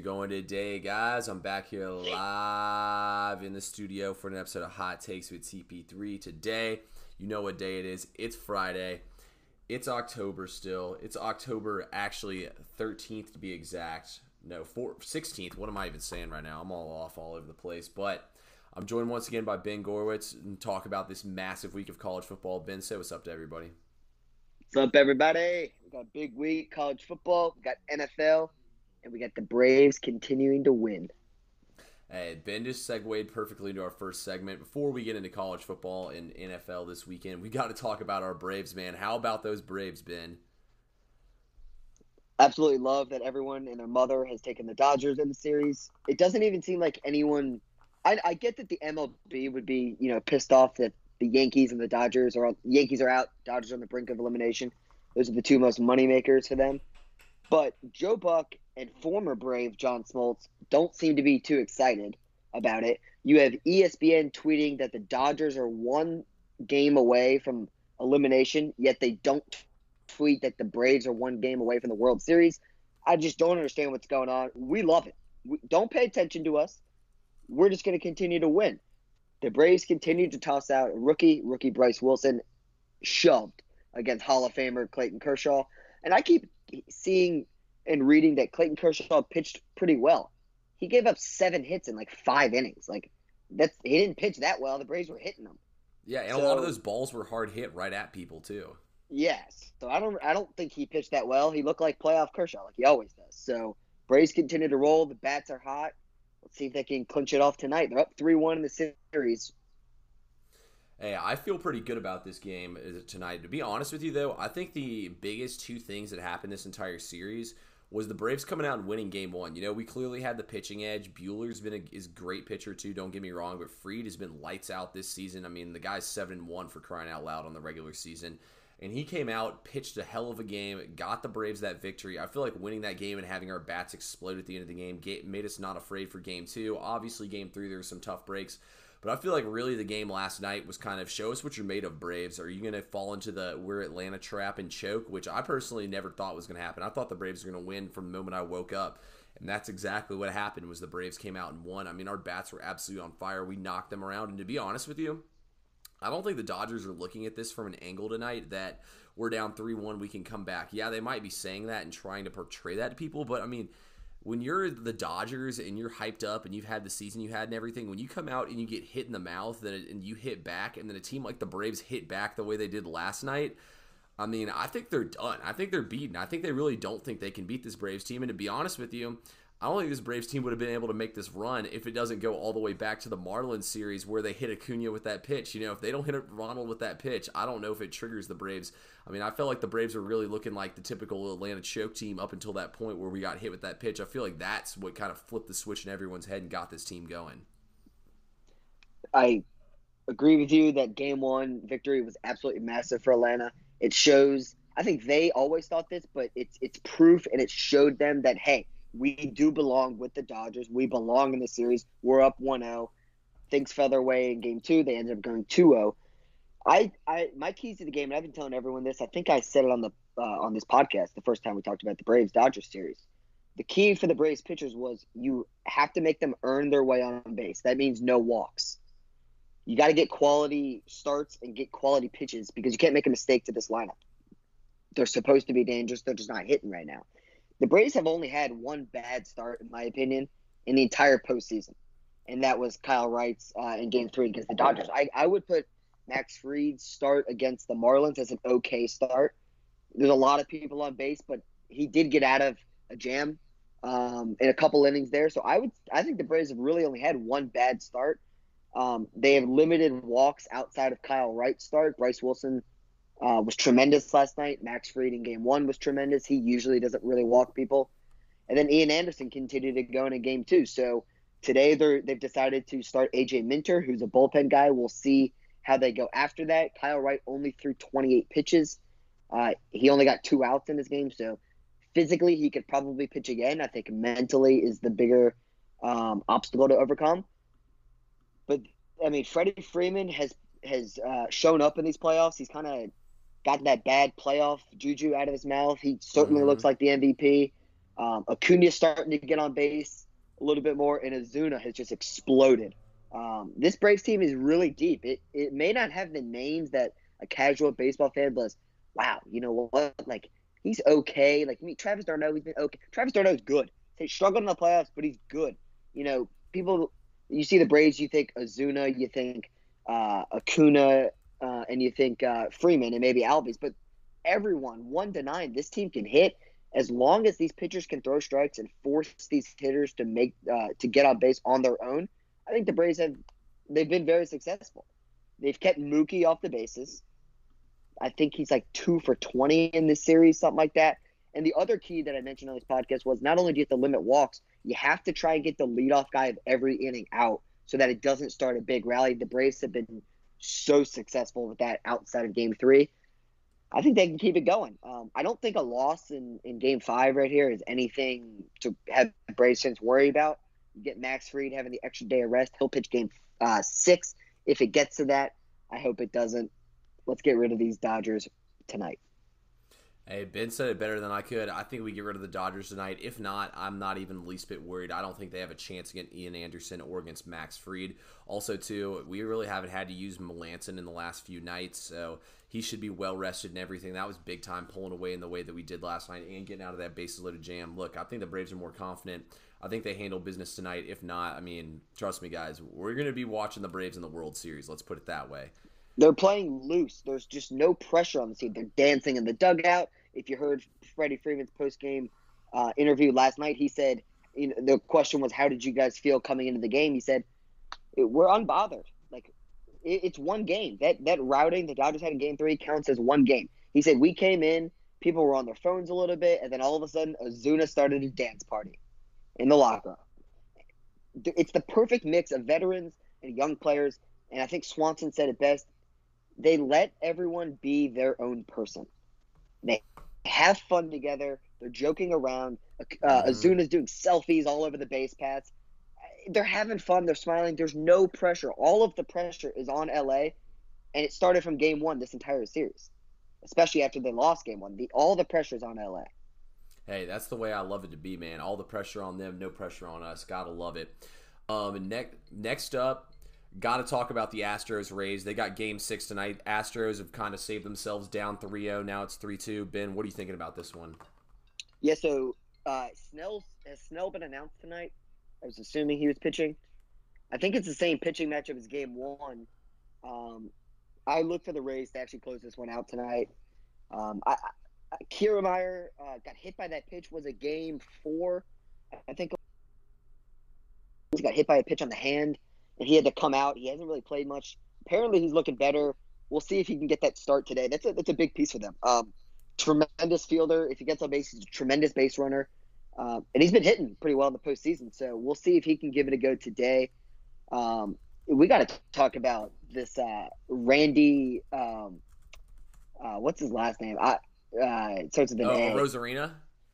going today, guys? I'm back here live in the studio for an episode of Hot Takes with TP3. Today, you know what day it is. It's Friday. It's October still. It's October, actually, 13th to be exact. No, 4, 16th. What am I even saying right now? I'm all off all over the place. But I'm joined once again by Ben Gorwitz and talk about this massive week of college football. Ben, say what's up to everybody. What's up, everybody? We got big week, college football. We got NFL and we got the Braves continuing to win. Hey, Ben just segued perfectly into our first segment. Before we get into college football and NFL this weekend, we got to talk about our Braves, man. How about those Braves, Ben? Absolutely love that everyone and their mother has taken the Dodgers in the series. It doesn't even seem like anyone. I, I get that the MLB would be, you know, pissed off that the Yankees and the Dodgers are all, Yankees are out, Dodgers on the brink of elimination. Those are the two most money makers for them. But Joe Buck and former Brave John Smoltz don't seem to be too excited about it. You have ESPN tweeting that the Dodgers are one game away from elimination, yet they don't tweet that the Braves are one game away from the World Series. I just don't understand what's going on. We love it. We, don't pay attention to us. We're just going to continue to win. The Braves continue to toss out rookie, rookie Bryce Wilson, shoved against Hall of Famer Clayton Kershaw. And I keep seeing and reading that Clayton Kershaw pitched pretty well. He gave up seven hits in like five innings. Like that's he didn't pitch that well. The Braves were hitting him. Yeah, and so, a lot of those balls were hard hit right at people too. Yes. So I don't I don't think he pitched that well. He looked like playoff Kershaw, like he always does. So Braves continue to roll. The bats are hot. Let's see if they can clinch it off tonight. They're up three one in the series. Hey, I feel pretty good about this game uh, tonight. To be honest with you, though, I think the biggest two things that happened this entire series was the Braves coming out and winning game one. You know, we clearly had the pitching edge. Buehler's been a is great pitcher too. Don't get me wrong, but Fried has been lights out this season. I mean, the guy's seven and one for crying out loud on the regular season, and he came out, pitched a hell of a game, got the Braves that victory. I feel like winning that game and having our bats explode at the end of the game made us not afraid for game two. Obviously, game three there were some tough breaks. But I feel like really the game last night was kind of show us what you're made of, Braves. Are you going to fall into the we're Atlanta trap and choke, which I personally never thought was going to happen. I thought the Braves were going to win from the moment I woke up. And that's exactly what happened was the Braves came out and won. I mean, our bats were absolutely on fire. We knocked them around. And to be honest with you, I don't think the Dodgers are looking at this from an angle tonight that we're down 3 1, we can come back. Yeah, they might be saying that and trying to portray that to people, but I mean, when you're the Dodgers and you're hyped up and you've had the season you had and everything, when you come out and you get hit in the mouth and you hit back, and then a team like the Braves hit back the way they did last night, I mean, I think they're done. I think they're beaten. I think they really don't think they can beat this Braves team. And to be honest with you, I don't think this Braves team would have been able to make this run if it doesn't go all the way back to the Marlins series where they hit Acuna with that pitch. You know, if they don't hit Ronald with that pitch, I don't know if it triggers the Braves. I mean, I felt like the Braves were really looking like the typical Atlanta choke team up until that point where we got hit with that pitch. I feel like that's what kind of flipped the switch in everyone's head and got this team going. I agree with you that game one victory was absolutely massive for Atlanta. It shows. I think they always thought this, but it's it's proof and it showed them that hey we do belong with the Dodgers. We belong in the series. We're up 1-0. Things fell their way in game two. They ended up going 2-0. I, I, my keys to the game, and I've been telling everyone this. I think I said it on the uh, on this podcast the first time we talked about the Braves Dodgers series. The key for the Braves pitchers was you have to make them earn their way on base. That means no walks. You got to get quality starts and get quality pitches because you can't make a mistake to this lineup. They're supposed to be dangerous. They're just not hitting right now the Braves have only had one bad start, in my opinion, in the entire postseason, and that was Kyle Wright's uh, in Game Three against the Dodgers. I, I would put Max Fried's start against the Marlins as an okay start. There's a lot of people on base, but he did get out of a jam um, in a couple innings there. So I would, I think the Braves have really only had one bad start. Um, they have limited walks outside of Kyle Wright's start. Bryce Wilson uh, was tremendous last night. Max Fried in game one was tremendous. He usually doesn't really walk people. And then Ian Anderson continued to go in a game two. So today they're they've decided to start AJ Minter, who's a bullpen guy. We'll see how they go after that. Kyle Wright only threw 28 pitches. Uh, he only got two outs in his game, so physically he could probably pitch again. I think mentally is the bigger um, obstacle to overcome. But I mean, Freddie Freeman has has uh, shown up in these playoffs. He's kind of gotten that bad playoff juju out of his mouth. He certainly mm-hmm. looks like the MVP. Um, Acuna's starting to get on base a little bit more, and Ozuna has just exploded. Um, this Braves team is really deep. It it may not have the names that a casual baseball fan was. Wow, you know what? Like he's okay. Like I me, Travis d'Arnaud, he's been okay. Travis d'Arnaud's good. He struggled in the playoffs, but he's good. You know, people. You see the Braves, you think Ozuna, you think uh, Acuna, uh, and you think uh, Freeman, and maybe Albies, but everyone one to nine, this team can hit as long as these pitchers can throw strikes and force these hitters to make uh, to get on base on their own. I think the Braves have they've been very successful. They've kept Mookie off the bases. I think he's like two for twenty in this series, something like that. And the other key that I mentioned on this podcast was not only do you have to limit walks, you have to try and get the leadoff guy of every inning out so that it doesn't start a big rally. The Braves have been so successful with that outside of game three. I think they can keep it going. Um, I don't think a loss in, in game five right here is anything to have Braves fans worry about. You get Max Fried having the extra day of rest. He'll pitch game uh, six. If it gets to that, I hope it doesn't. Let's get rid of these Dodgers tonight. Hey, Ben said it better than I could. I think we get rid of the Dodgers tonight. If not, I'm not even the least bit worried. I don't think they have a chance against Ian Anderson or against Max Fried. Also, too, we really haven't had to use Melancon in the last few nights, so he should be well rested and everything. That was big time pulling away in the way that we did last night and getting out of that bases loaded jam. Look, I think the Braves are more confident. I think they handle business tonight. If not, I mean, trust me, guys, we're going to be watching the Braves in the World Series. Let's put it that way. They're playing loose. There's just no pressure on the team. They're dancing in the dugout. If you heard Freddie Freeman's post game uh, interview last night, he said, you know, the question was, how did you guys feel coming into the game? He said, we're unbothered. Like, it, it's one game. That that routing the Dodgers had in game three counts as one game. He said, we came in, people were on their phones a little bit, and then all of a sudden, Ozuna started a dance party in the locker room. It's the perfect mix of veterans and young players. And I think Swanson said it best. They let everyone be their own person. They have fun together. They're joking around. Uh, mm-hmm. Doing selfies all over the base paths. They're having fun. They're smiling. There's no pressure. All of the pressure is on LA, and it started from game one this entire series, especially after they lost game one. The all the pressure is on LA. Hey, that's the way I love it to be, man. All the pressure on them, no pressure on us. Gotta love it. Um, next, next up, Got to talk about the Astros Rays. They got game six tonight. Astros have kind of saved themselves down 3 0. Now it's 3 2. Ben, what are you thinking about this one? Yeah, so uh, Snell has Snell been announced tonight? I was assuming he was pitching. I think it's the same pitching matchup as game one. Um, I look for the Rays to actually close this one out tonight. Um, I, I, Kiermaier uh, got hit by that pitch. Was a game four? I think he got hit by a pitch on the hand and he had to come out. He hasn't really played much. Apparently, he's looking better. We'll see if he can get that start today. That's a that's a big piece for them. Um, tremendous fielder. If he gets on base, he's a tremendous base runner, um, and he's been hitting pretty well in the postseason. So we'll see if he can give it a go today. Um, we got to talk about this uh, Randy. Um, uh, what's his last name? I, uh, it starts with an oh, A. Arozarena.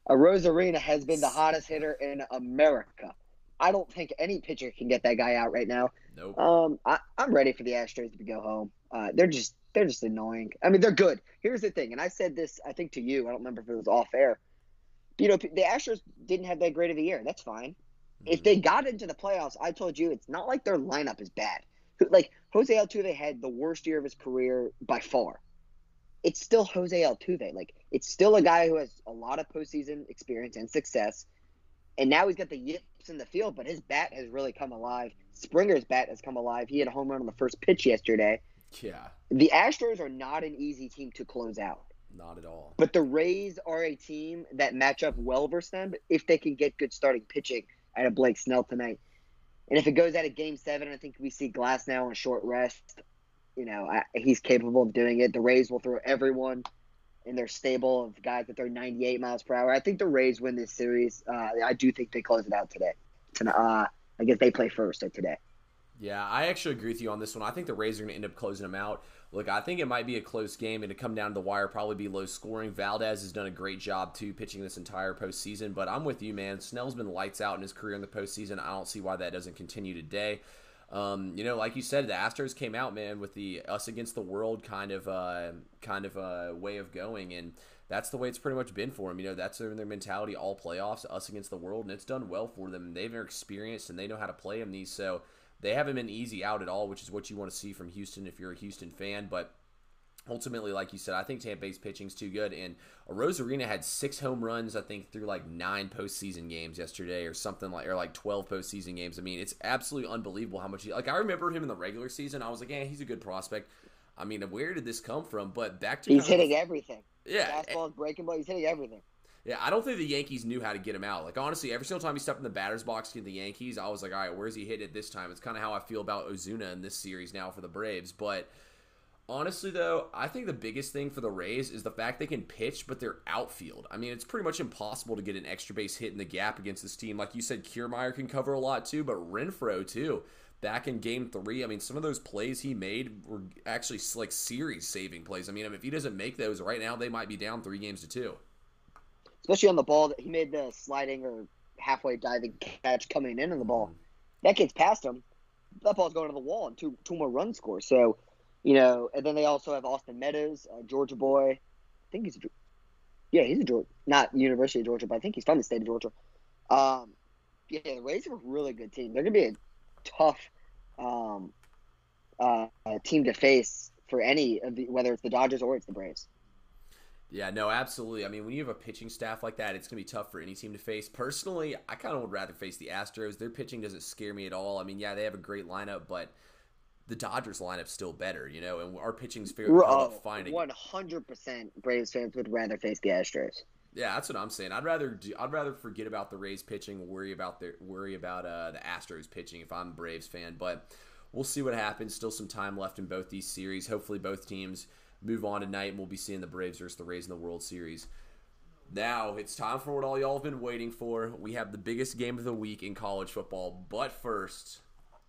A Arozarena has been the hottest hitter in America. I don't think any pitcher can get that guy out right now. Nope. Um, I, am ready for the Astros to go home. Uh, they're just they're just annoying. I mean, they're good. Here's the thing, and I said this I think to you. I don't remember if it was off air. You know, the Astros didn't have that great of a year. That's fine. Mm-hmm. If they got into the playoffs, I told you it's not like their lineup is bad. Like Jose Altuve had the worst year of his career by far. It's still Jose Altuve. Like it's still a guy who has a lot of postseason experience and success, and now he's got the in the field, but his bat has really come alive. Springer's bat has come alive. He had a home run on the first pitch yesterday. Yeah. The Astros are not an easy team to close out. Not at all. But the Rays are a team that match up well versus them if they can get good starting pitching out of Blake Snell tonight. And if it goes out of game seven, I think we see Glasnow on short rest. You know, I, he's capable of doing it. The Rays will throw everyone in their stable of guys that throw 98 miles per hour. I think the Rays win this series. Uh, I do think they close it out today. Tonight, uh, I guess they play first today. Yeah, I actually agree with you on this one. I think the Rays are going to end up closing them out. Look, I think it might be a close game and to come down to the wire, probably be low scoring. Valdez has done a great job too, pitching this entire postseason. But I'm with you, man. Snell's been lights out in his career in the postseason. I don't see why that doesn't continue today. Um, you know, like you said, the Astros came out, man, with the us against the world kind of uh, kind of uh, way of going, and that's the way it's pretty much been for them. You know, that's their, their mentality all playoffs, us against the world, and it's done well for them. They've experienced and they know how to play them these, so they haven't been easy out at all, which is what you want to see from Houston if you're a Houston fan. But ultimately, like you said, I think Tampa Bay's pitching's too good. And Arozarena had six home runs, I think, through like nine postseason games yesterday, or something like, or like twelve postseason games. I mean, it's absolutely unbelievable how much he. Like I remember him in the regular season. I was like, yeah, he's a good prospect. I mean, where did this come from? But back to he's hitting the, everything. Yeah, eh fastball is breaking ball. He's hitting everything. Yeah, I don't think the Yankees knew how to get him out. Like honestly, every single time he stepped in the batter's box against the Yankees, I was like, all right, where's he hit it this time? It's kind of how I feel about Ozuna in this series now for the Braves. But honestly, though, I think the biggest thing for the Rays is the fact they can pitch, but they're outfield. I mean, it's pretty much impossible to get an extra base hit in the gap against this team. Like you said, Kiermaier can cover a lot too, but Renfroe too. Back in Game Three, I mean, some of those plays he made were actually like series saving plays. I mean, if he doesn't make those right now, they might be down three games to two especially on the ball that he made the sliding or halfway diving catch coming in on the ball. Mm-hmm. That gets past him. That ball's going to the wall and two two more runs score. So, you know, and then they also have Austin Meadows, Georgia boy. I think he's, a, yeah, he's a Georgia, not University of Georgia, but I think he's from the state of Georgia. Um, yeah, the Rays are a really good team. They're gonna be a tough um, uh, team to face for any of the, whether it's the Dodgers or it's the Braves. Yeah, no, absolutely. I mean, when you have a pitching staff like that, it's going to be tough for any team to face. Personally, I kind of would rather face the Astros. Their pitching doesn't scare me at all. I mean, yeah, they have a great lineup, but the Dodgers lineup's still better, you know, and our pitching's fair oh, finding. One hundred percent Braves fans would rather face the Astros. Yeah, that's what I'm saying. I'd rather do, I'd rather forget about the Rays pitching, worry about their worry about uh, the Astros pitching if I'm a Braves fan. But we'll see what happens. Still some time left in both these series. Hopefully, both teams move on tonight, and we'll be seeing the Braves versus the Rays in the World Series. Now it's time for what all y'all have been waiting for. We have the biggest game of the week in college football, but first,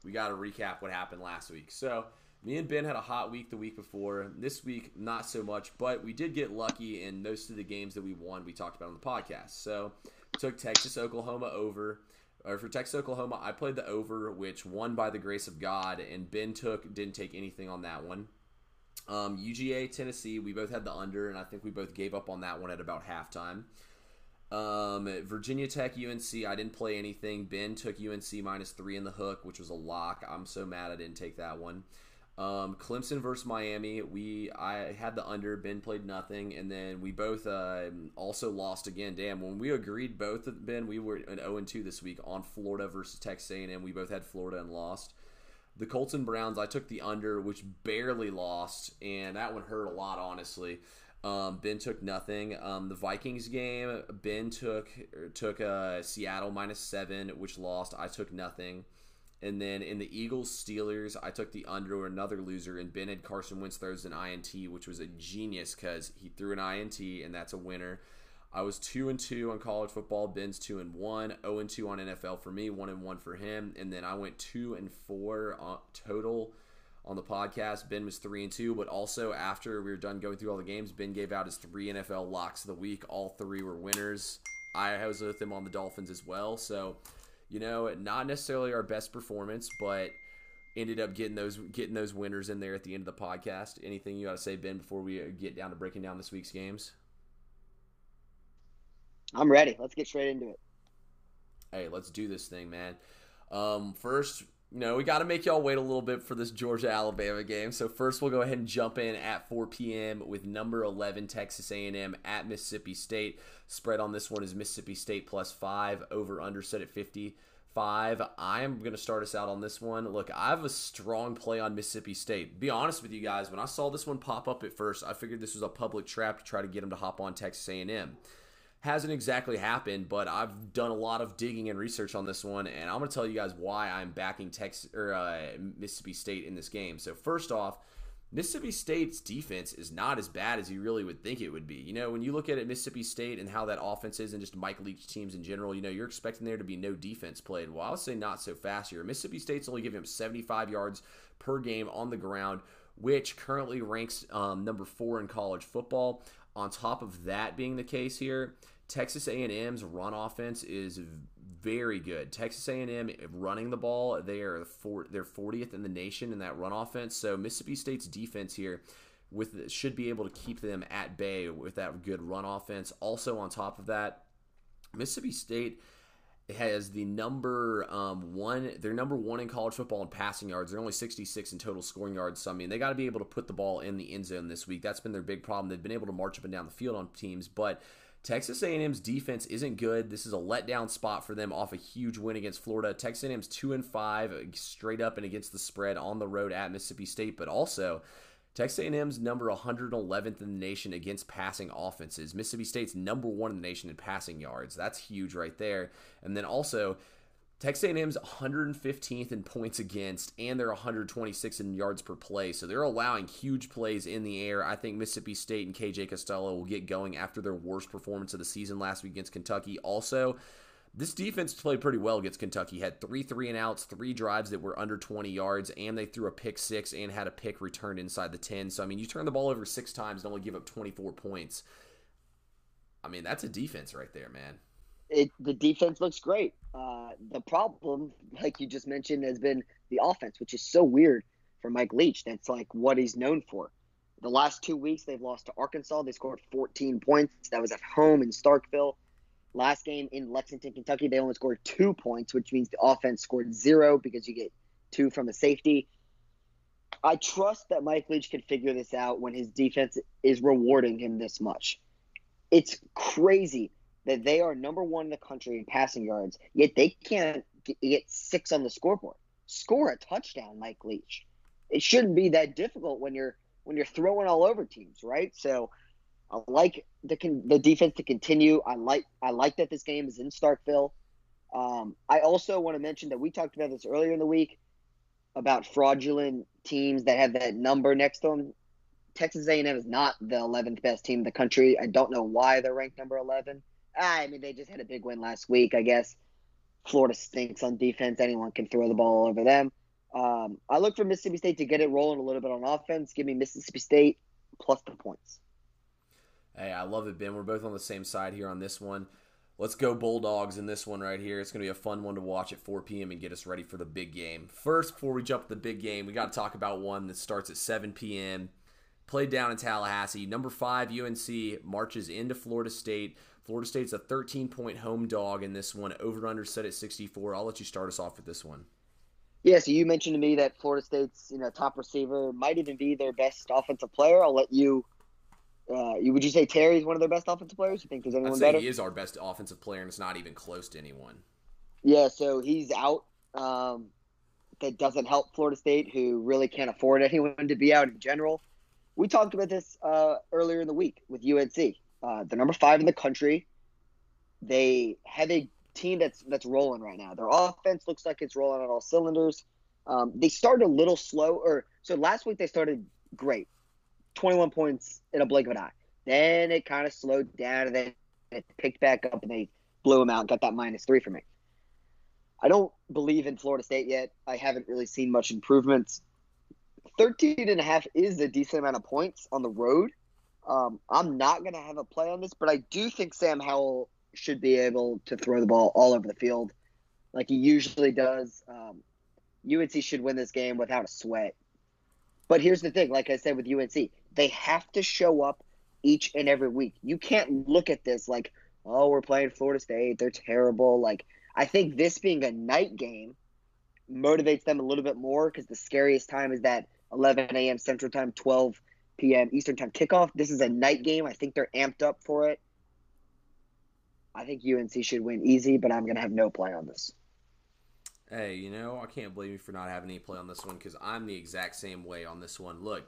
we got to recap what happened last week. So, me and Ben had a hot week the week before. This week, not so much, but we did get lucky in most of the games that we won. We talked about on the podcast. So, took Texas Oklahoma over. Or for Texas Oklahoma, I played the over, which won by the grace of God, and Ben took didn't take anything on that one. Um, UGA, Tennessee, we both had the under, and I think we both gave up on that one at about halftime. Um, Virginia Tech, UNC, I didn't play anything. Ben took UNC minus three in the hook, which was a lock. I'm so mad I didn't take that one. Um, Clemson versus Miami, we I had the under. Ben played nothing, and then we both uh, also lost again. Damn, when we agreed both Ben, we were an 0 2 this week on Florida versus Texas A&M. We both had Florida and lost. The Colts and Browns, I took the under, which barely lost, and that one hurt a lot, honestly. Um, ben took nothing. Um, the Vikings game, Ben took took uh, Seattle minus seven, which lost. I took nothing. And then in the Eagles Steelers, I took the under, another loser, and Ben had Carson Wentz throws an INT, which was a genius because he threw an INT, and that's a winner. I was two and two on college football. Ben's two and one. Zero and two on NFL for me. One and one for him. And then I went two and four total on the podcast. Ben was three and two, but also after we were done going through all the games, Ben gave out his three NFL locks of the week. All three were winners. I was with him on the Dolphins as well. So, you know, not necessarily our best performance, but ended up getting those getting those winners in there at the end of the podcast. Anything you got to say, Ben, before we get down to breaking down this week's games? I'm ready. Let's get straight into it. Hey, let's do this thing, man. Um, first, you know, we got to make y'all wait a little bit for this Georgia Alabama game. So first, we'll go ahead and jump in at 4 p.m. with number 11 Texas A&M at Mississippi State. Spread on this one is Mississippi State plus five. Over under set at 50 five. I'm going to start us out on this one. Look, I have a strong play on Mississippi State. Be honest with you guys, when I saw this one pop up at first, I figured this was a public trap to try to get them to hop on Texas A&M hasn't exactly happened, but I've done a lot of digging and research on this one, and I'm going to tell you guys why I'm backing Texas or uh, Mississippi State in this game. So first off, Mississippi State's defense is not as bad as you really would think it would be. You know, when you look at it, Mississippi State and how that offense is, and just Mike Leach teams in general, you know, you're expecting there to be no defense played. Well, I would say not so fast here. Mississippi State's only giving him 75 yards per game on the ground, which currently ranks um, number four in college football. On top of that being the case here, Texas A&M's run offense is very good. Texas A&M running the ball, they are for, they're 40th in the nation in that run offense. So Mississippi State's defense here with should be able to keep them at bay with that good run offense. Also, on top of that, Mississippi State has the number um, one. They're number one in college football in passing yards. They're only 66 in total scoring yards. So I mean, they got to be able to put the ball in the end zone this week. That's been their big problem. They've been able to march up and down the field on teams, but Texas A&M's defense isn't good. This is a letdown spot for them off a huge win against Florida. Texas A&M's two and five straight up and against the spread on the road at Mississippi State, but also Texas A&M's number 111th in the nation against passing offenses. Mississippi State's number one in the nation in passing yards. That's huge right there. And then also, Texas A&M's 115th in points against, and they're 126 in yards per play. So they're allowing huge plays in the air. I think Mississippi State and KJ Costello will get going after their worst performance of the season last week against Kentucky. Also, this defense played pretty well against Kentucky. Had three three and outs, three drives that were under 20 yards, and they threw a pick six and had a pick returned inside the 10. So I mean, you turn the ball over six times and only give up 24 points. I mean, that's a defense right there, man. It the defense looks great. Uh, the problem, like you just mentioned, has been the offense, which is so weird for Mike Leach. That's like what he's known for. The last two weeks, they've lost to Arkansas. They scored 14 points. That was at home in Starkville. Last game in Lexington, Kentucky, they only scored two points, which means the offense scored zero because you get two from a safety. I trust that Mike Leach can figure this out when his defense is rewarding him this much. It's crazy that they are number one in the country in passing yards, yet they can't get six on the scoreboard. Score a touchdown, Mike Leach. It shouldn't be that difficult when you're when you're throwing all over teams, right? So I like the the defense to continue. I like I like that this game is in Starkville. Um, I also want to mention that we talked about this earlier in the week about fraudulent teams that have that number next to them. Texas A&M is not the 11th best team in the country. I don't know why they're ranked number 11. I mean, they just had a big win last week. I guess Florida stinks on defense. Anyone can throw the ball over them. Um, I look for Mississippi State to get it rolling a little bit on offense. Give me Mississippi State plus the points. Hey, I love it, Ben. We're both on the same side here on this one. Let's go Bulldogs in this one right here. It's going to be a fun one to watch at 4 p.m. and get us ready for the big game. First, before we jump to the big game, we got to talk about one that starts at 7 p.m. Played down in Tallahassee. Number five, UNC marches into Florida State. Florida State's a 13 point home dog in this one. Over under set at 64. I'll let you start us off with this one. Yeah, so you mentioned to me that Florida State's you know top receiver might even be their best offensive player. I'll let you uh, would you say Terry's one of their best offensive players? You think there's anyone I'd say better? He is our best offensive player, and it's not even close to anyone. Yeah, so he's out. Um, that doesn't help Florida State, who really can't afford anyone to be out in general. We talked about this uh, earlier in the week with UNC. Uh, the number five in the country. They have a team that's that's rolling right now. Their offense looks like it's rolling on all cylinders. Um, they started a little slow, or so last week they started great. 21 points in a blink of an eye. Then it kind of slowed down and then it picked back up and they blew them out and got that minus three for me. I don't believe in Florida State yet. I haven't really seen much improvements. 13 and a half is a decent amount of points on the road. Um, I'm not going to have a play on this, but I do think Sam Howell should be able to throw the ball all over the field like he usually does. Um, UNC should win this game without a sweat. But here's the thing like I said with UNC, they have to show up each and every week. You can't look at this like, oh, we're playing Florida State. They're terrible. Like, I think this being a night game motivates them a little bit more because the scariest time is that 11 a.m. Central Time, 12 p.m. Eastern Time kickoff. This is a night game. I think they're amped up for it. I think UNC should win easy, but I'm going to have no play on this. Hey, you know, I can't blame you for not having any play on this one because I'm the exact same way on this one. Look,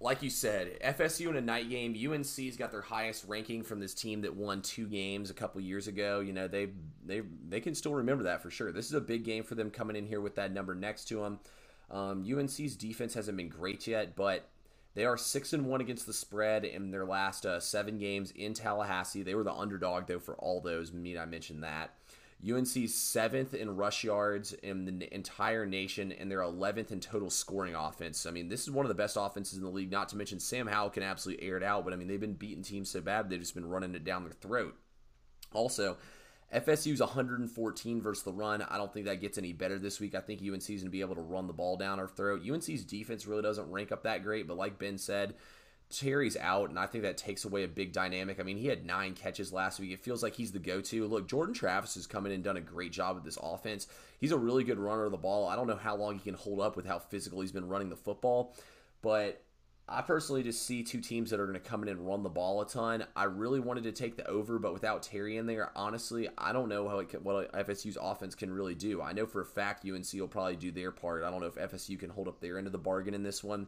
like you said, FSU in a night game. UNC's got their highest ranking from this team that won two games a couple years ago. You know, they they they can still remember that for sure. This is a big game for them coming in here with that number next to them. Um, UNC's defense hasn't been great yet, but they are six and one against the spread in their last uh, seven games in Tallahassee. They were the underdog though for all those. I mean, I mentioned that. UNC's seventh in rush yards in the entire nation, and they're 11th in total scoring offense. I mean, this is one of the best offenses in the league. Not to mention Sam Howell can absolutely air it out, but I mean, they've been beating teams so bad they've just been running it down their throat. Also, FSU's 114 versus the run. I don't think that gets any better this week. I think UNC's going to be able to run the ball down our throat. UNC's defense really doesn't rank up that great, but like Ben said, Terry's out, and I think that takes away a big dynamic. I mean, he had nine catches last week. It feels like he's the go to. Look, Jordan Travis has come in and done a great job with this offense. He's a really good runner of the ball. I don't know how long he can hold up with how physical he's been running the football, but I personally just see two teams that are going to come in and run the ball a ton. I really wanted to take the over, but without Terry in there, honestly, I don't know how it can, what FSU's offense can really do. I know for a fact UNC will probably do their part. I don't know if FSU can hold up their end of the bargain in this one.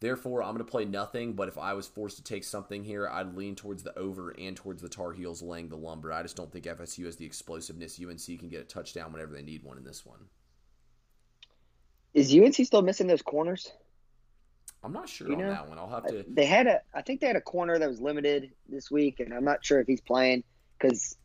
Therefore, I'm going to play nothing, but if I was forced to take something here, I'd lean towards the over and towards the Tar Heels laying the lumber. I just don't think FSU has the explosiveness. UNC can get a touchdown whenever they need one in this one. Is UNC still missing those corners? I'm not sure you on know? that one. I'll have to. They had a, I think they had a corner that was limited this week, and I'm not sure if he's playing because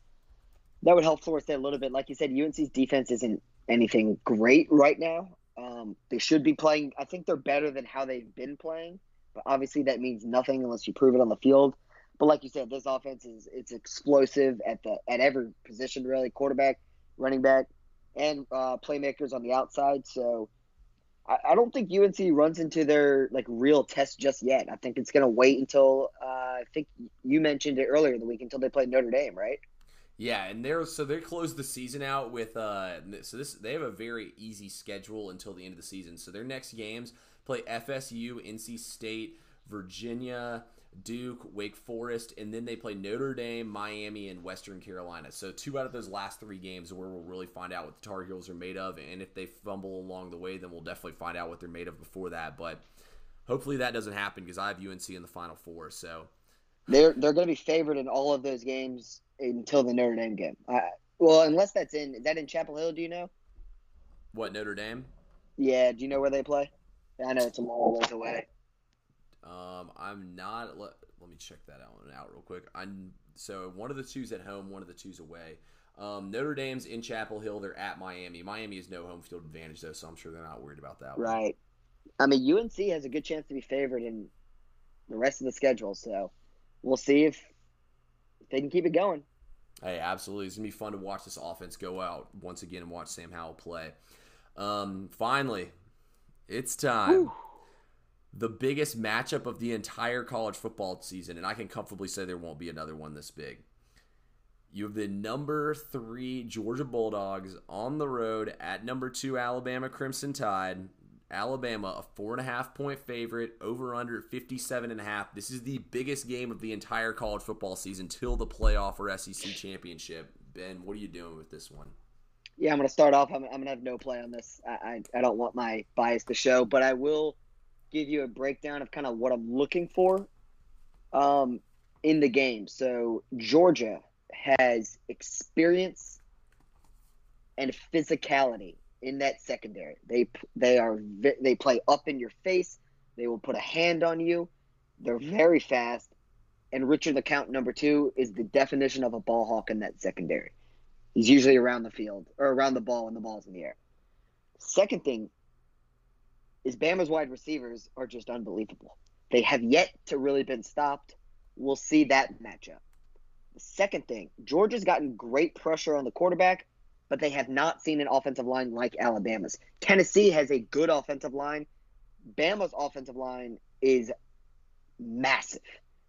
that would help Florida State a little bit. Like you said, UNC's defense isn't anything great right now. Um, they should be playing. I think they're better than how they've been playing, but obviously that means nothing unless you prove it on the field. But like you said, this offense is it's explosive at the at every position really, quarterback, running back, and uh, playmakers on the outside. So I, don't think UNC runs into their like real test just yet. I think it's going to wait until uh, I think you mentioned it earlier in the week until they play Notre Dame, right? Yeah, and they're so they closed the season out with uh so this they have a very easy schedule until the end of the season. So their next games play FSU, NC State, Virginia, Duke, Wake Forest, and then they play Notre Dame, Miami, and Western Carolina. So two out of those last three games are where we'll really find out what the Tar Heels are made of, and if they fumble along the way, then we'll definitely find out what they're made of before that. But hopefully that doesn't happen because I have UNC in the Final Four. So they're they're going to be favored in all of those games until the Notre Dame game. Uh, well, unless that's in is that in Chapel Hill? Do you know? What Notre Dame? Yeah. Do you know where they play? I know it's a long ways away. Um, I'm not. Let, let me check that out, out real quick. I'm so one of the two's at home, one of the two's away. Um, Notre Dame's in Chapel Hill. They're at Miami. Miami has no home field advantage though, so I'm sure they're not worried about that. Right. One. I mean, UNC has a good chance to be favored in the rest of the schedule, so we'll see if they can keep it going. Hey, absolutely. It's to be fun to watch this offense go out once again and watch Sam Howell play. Um, finally, it's time. Whew. The biggest matchup of the entire college football season, and I can comfortably say there won't be another one this big. You have the number three Georgia Bulldogs on the road at number two Alabama Crimson Tide Alabama, a four and a half point favorite, over under 57 and a half. This is the biggest game of the entire college football season till the playoff or SEC championship. Ben, what are you doing with this one? Yeah, I'm going to start off. I'm, I'm going to have no play on this. I, I, I don't want my bias to show, but I will give you a breakdown of kind of what I'm looking for um, in the game. So, Georgia has experience and physicality in that secondary. They they are they play up in your face. They will put a hand on you. They're very fast. And Richard LeCounte number two, is the definition of a ball hawk in that secondary. He's usually around the field or around the ball when the ball's in the air. Second thing is Bama's wide receivers are just unbelievable. They have yet to really been stopped. We'll see that matchup. The second thing, Georgia's gotten great pressure on the quarterback but they have not seen an offensive line like Alabama's. Tennessee has a good offensive line. Bama's offensive line is massive.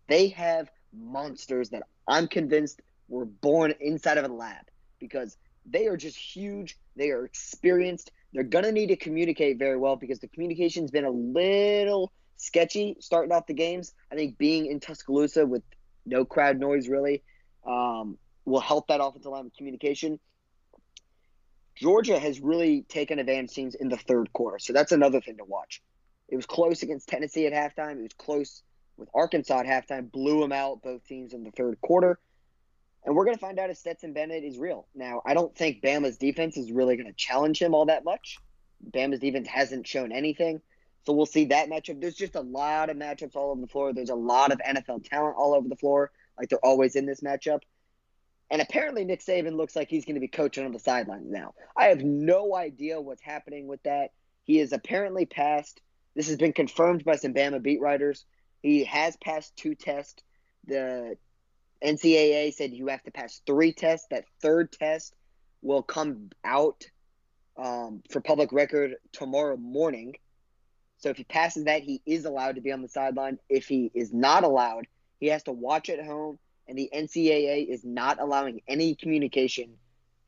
They have monsters that I'm convinced were born inside of a lab because they are just huge. They are experienced. They're going to need to communicate very well because the communication's been a little sketchy starting off the games. I think being in Tuscaloosa with no crowd noise really um, will help that offensive line with communication. Georgia has really taken advantage teams in the third quarter. So that's another thing to watch. It was close against Tennessee at halftime. It was close with Arkansas at halftime. Blew them out, both teams in the third quarter. And we're going to find out if Stetson Bennett is real. Now, I don't think Bama's defense is really going to challenge him all that much. Bama's defense hasn't shown anything. So we'll see that matchup. There's just a lot of matchups all over the floor. There's a lot of NFL talent all over the floor, like they're always in this matchup. And apparently, Nick Saban looks like he's going to be coaching on the sidelines now. I have no idea what's happening with that. He is apparently passed. This has been confirmed by some Bama beat writers. He has passed two tests. The NCAA said you have to pass three tests. That third test will come out um, for public record tomorrow morning. So if he passes that, he is allowed to be on the sideline. If he is not allowed, he has to watch at home. And the NCAA is not allowing any communication.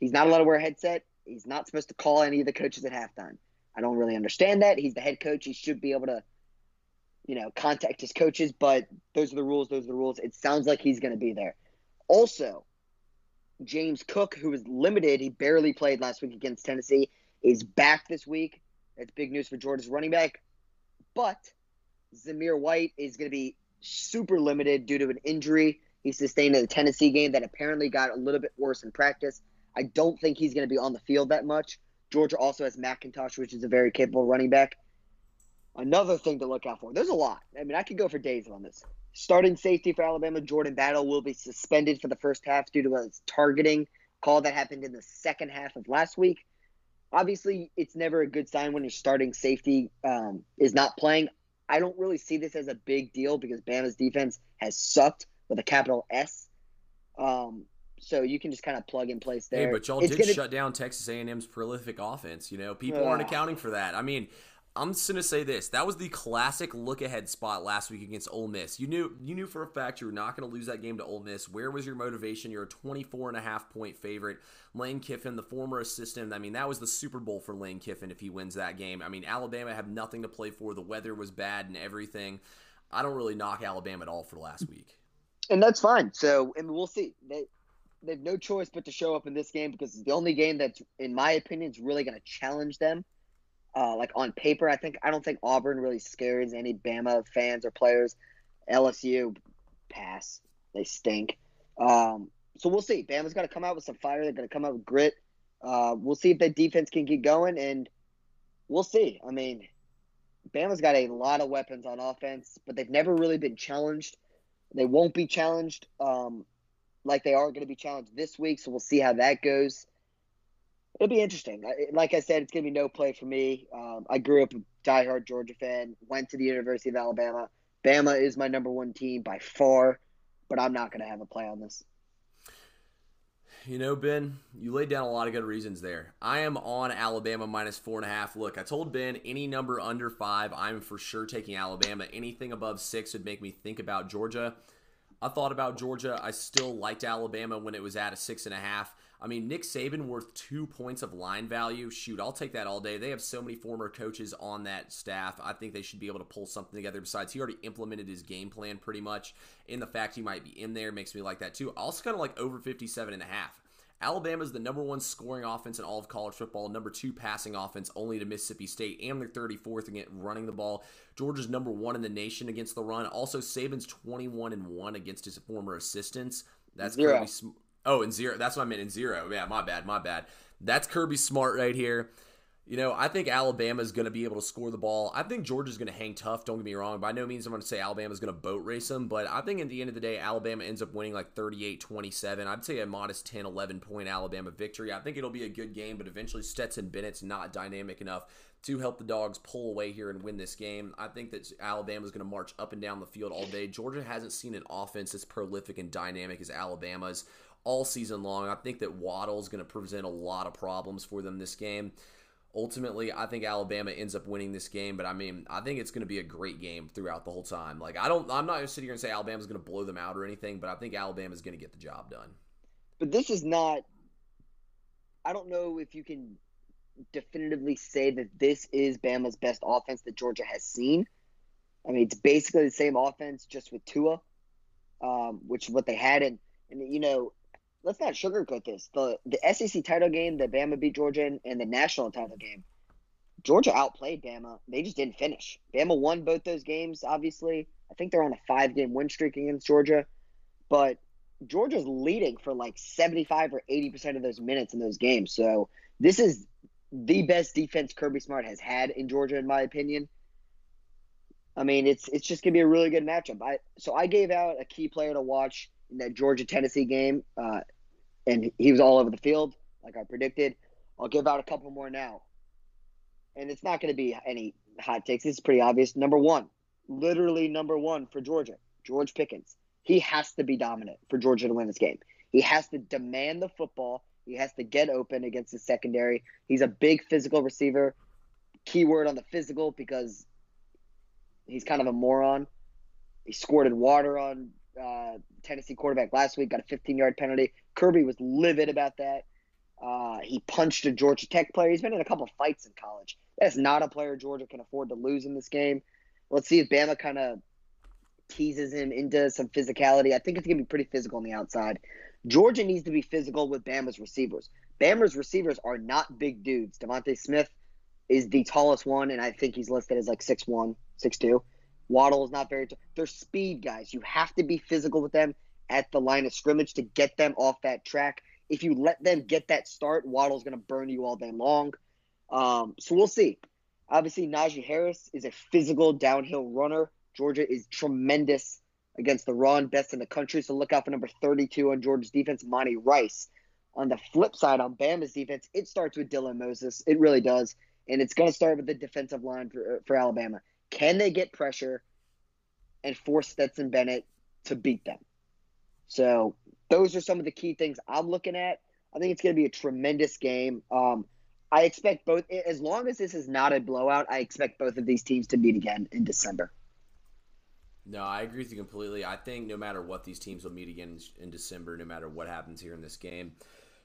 He's not allowed to wear a headset. He's not supposed to call any of the coaches at halftime. I don't really understand that. He's the head coach. He should be able to, you know, contact his coaches. But those are the rules. Those are the rules. It sounds like he's going to be there. Also, James Cook, who was limited, he barely played last week against Tennessee, is back this week. That's big news for Georgia's running back. But Zamir White is going to be super limited due to an injury he sustained in the Tennessee game that apparently got a little bit worse in practice. I don't think he's going to be on the field that much. Georgia also has McIntosh, which is a very capable running back. Another thing to look out for. There's a lot. I mean, I could go for days on this. Starting safety for Alabama, Jordan Battle, will be suspended for the first half due to a targeting call that happened in the second half of last week. Obviously, it's never a good sign when your starting safety um, is not playing. I don't really see this as a big deal because Bama's defense has sucked with a capital S. Um, so you can just kind of plug in place there. Hey, but y'all it's did gonna... shut down Texas A&M's prolific offense. You know, people uh, aren't accounting for that. I mean, I'm just gonna say this: that was the classic look-ahead spot last week against Ole Miss. You knew you knew for a fact you were not gonna lose that game to Ole Miss. Where was your motivation? You're a 24 and a half point favorite. Lane Kiffin, the former assistant, I mean, that was the Super Bowl for Lane Kiffin if he wins that game. I mean, Alabama had nothing to play for. The weather was bad and everything. I don't really knock Alabama at all for last week. And that's fine. So, and we'll see. They they have no choice but to show up in this game because it's the only game that's, in my opinion, is really to challenge them uh, like on paper, I think I don't think Auburn really scares any Bama fans or players. LSU pass, they stink. Um, so we'll see. Bama's got to come out with some fire. They're going to come out with grit. Uh, we'll see if that defense can get going, and we'll see. I mean, Bama's got a lot of weapons on offense, but they've never really been challenged. They won't be challenged um, like they are going to be challenged this week. So we'll see how that goes it'll be interesting. Like I said, it's gonna be no play for me. Um, I grew up a diehard Georgia fan. Went to the University of Alabama. Bama is my number one team by far, but I'm not gonna have a play on this. You know, Ben, you laid down a lot of good reasons there. I am on Alabama minus four and a half. Look, I told Ben any number under five, I'm for sure taking Alabama. Anything above six would make me think about Georgia. I thought about Georgia. I still liked Alabama when it was at a six and a half. I mean, Nick Saban worth two points of line value. Shoot, I'll take that all day. They have so many former coaches on that staff. I think they should be able to pull something together. Besides, he already implemented his game plan pretty much. In the fact he might be in there makes me like that too. Also, kind of like over 57 and a half. Alabama is the number one scoring offense in all of college football, number two passing offense only to Mississippi State, and they're 34th against running the ball. Georgia's number one in the nation against the run. Also, Saban's 21 and one against his former assistants. That's Zero. Kirby. Oh, and zero. That's what I meant in zero. Yeah, my bad, my bad. That's Kirby Smart right here. You know, I think Alabama is going to be able to score the ball. I think Georgia's going to hang tough. Don't get me wrong. By no means I'm going to say Alabama's going to boat race them, but I think at the end of the day, Alabama ends up winning like 38 27. I'd say a modest 10 11 point Alabama victory. I think it'll be a good game, but eventually Stetson Bennett's not dynamic enough to help the dogs pull away here and win this game. I think that Alabama's going to march up and down the field all day. Georgia hasn't seen an offense as prolific and dynamic as Alabama's all season long. I think that Waddle's going to present a lot of problems for them this game. Ultimately, I think Alabama ends up winning this game, but I mean, I think it's going to be a great game throughout the whole time. Like, I don't, I'm not going to sit here and say Alabama's going to blow them out or anything, but I think Alabama's going to get the job done. But this is not. I don't know if you can definitively say that this is Bama's best offense that Georgia has seen. I mean, it's basically the same offense, just with Tua, um, which is what they had. And, and you know, let's not sugarcoat this. The the SEC title game that Bama beat Georgia in, and the national title game, Georgia outplayed Bama. They just didn't finish. Bama won both those games. Obviously, I think they're on a five game win streak against Georgia, but Georgia's leading for like seventy five or eighty percent of those minutes in those games. So this is the best defense Kirby Smart has had in Georgia, in my opinion. I mean, it's it's just gonna be a really good matchup. I so I gave out a key player to watch in that Georgia Tennessee game, uh, and he was all over the field like I predicted. I'll give out a couple more now, and it's not going to be any hot takes. It's pretty obvious. Number one, literally number one for Georgia, George Pickens. he has to be dominant for Georgia to win this game. He has to demand the football. He has to get open against the secondary. He's a big physical receiver. Keyword on the physical because he's kind of a moron. He squirted water on uh, Tennessee quarterback last week, got a 15 yard penalty. Kirby was livid about that. Uh, he punched a Georgia Tech player. He's been in a couple fights in college. That's not a player Georgia can afford to lose in this game. Let's see if Bama kind of teases him into some physicality. I think it's going to be pretty physical on the outside. Georgia needs to be physical with Bama's receivers. Bama's receivers are not big dudes. DeVonta Smith is the tallest one, and I think he's listed as like 6'1, 6'2. Waddle is not very. T- They're speed guys. You have to be physical with them at the line of scrimmage to get them off that track. If you let them get that start, Waddle's going to burn you all day long. Um, so we'll see. Obviously, Najee Harris is a physical downhill runner. Georgia is tremendous against the run, best in the country. So look out for number 32 on Georgia's defense, Monty Rice. On the flip side, on Bama's defense, it starts with Dylan Moses. It really does. And it's going to start with the defensive line for, for Alabama. Can they get pressure and force Stetson Bennett to beat them? So those are some of the key things I'm looking at. I think it's going to be a tremendous game. Um, I expect both, as long as this is not a blowout, I expect both of these teams to meet again in December. No, I agree with you completely. I think no matter what these teams will meet again in December, no matter what happens here in this game,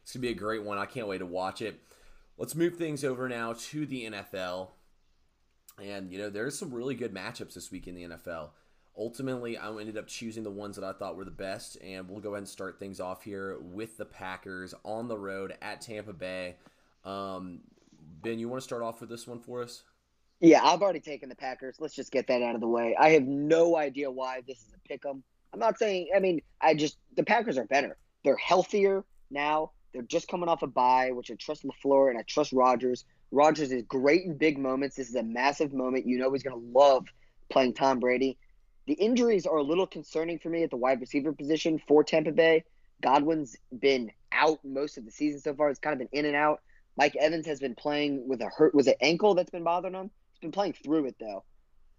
it's going to be a great one. I can't wait to watch it. Let's move things over now to the NFL. And, you know, there's some really good matchups this week in the NFL. Ultimately, I ended up choosing the ones that I thought were the best, and we'll go ahead and start things off here with the Packers on the road at Tampa Bay. Um, ben, you want to start off with this one for us? Yeah, I've already taken the Packers. Let's just get that out of the way. I have no idea why this is a pick 'em. I'm not saying. I mean, I just the Packers are better. They're healthier now. They're just coming off a bye, which I trust LaFleur and I trust Rodgers. Rodgers is great in big moments. This is a massive moment. You know he's going to love playing Tom Brady. The injuries are a little concerning for me at the wide receiver position for Tampa Bay. Godwin's been out most of the season so far. It's kind of been in and out. Mike Evans has been playing with a hurt. Was it ankle that's been bothering him? He's been playing through it though.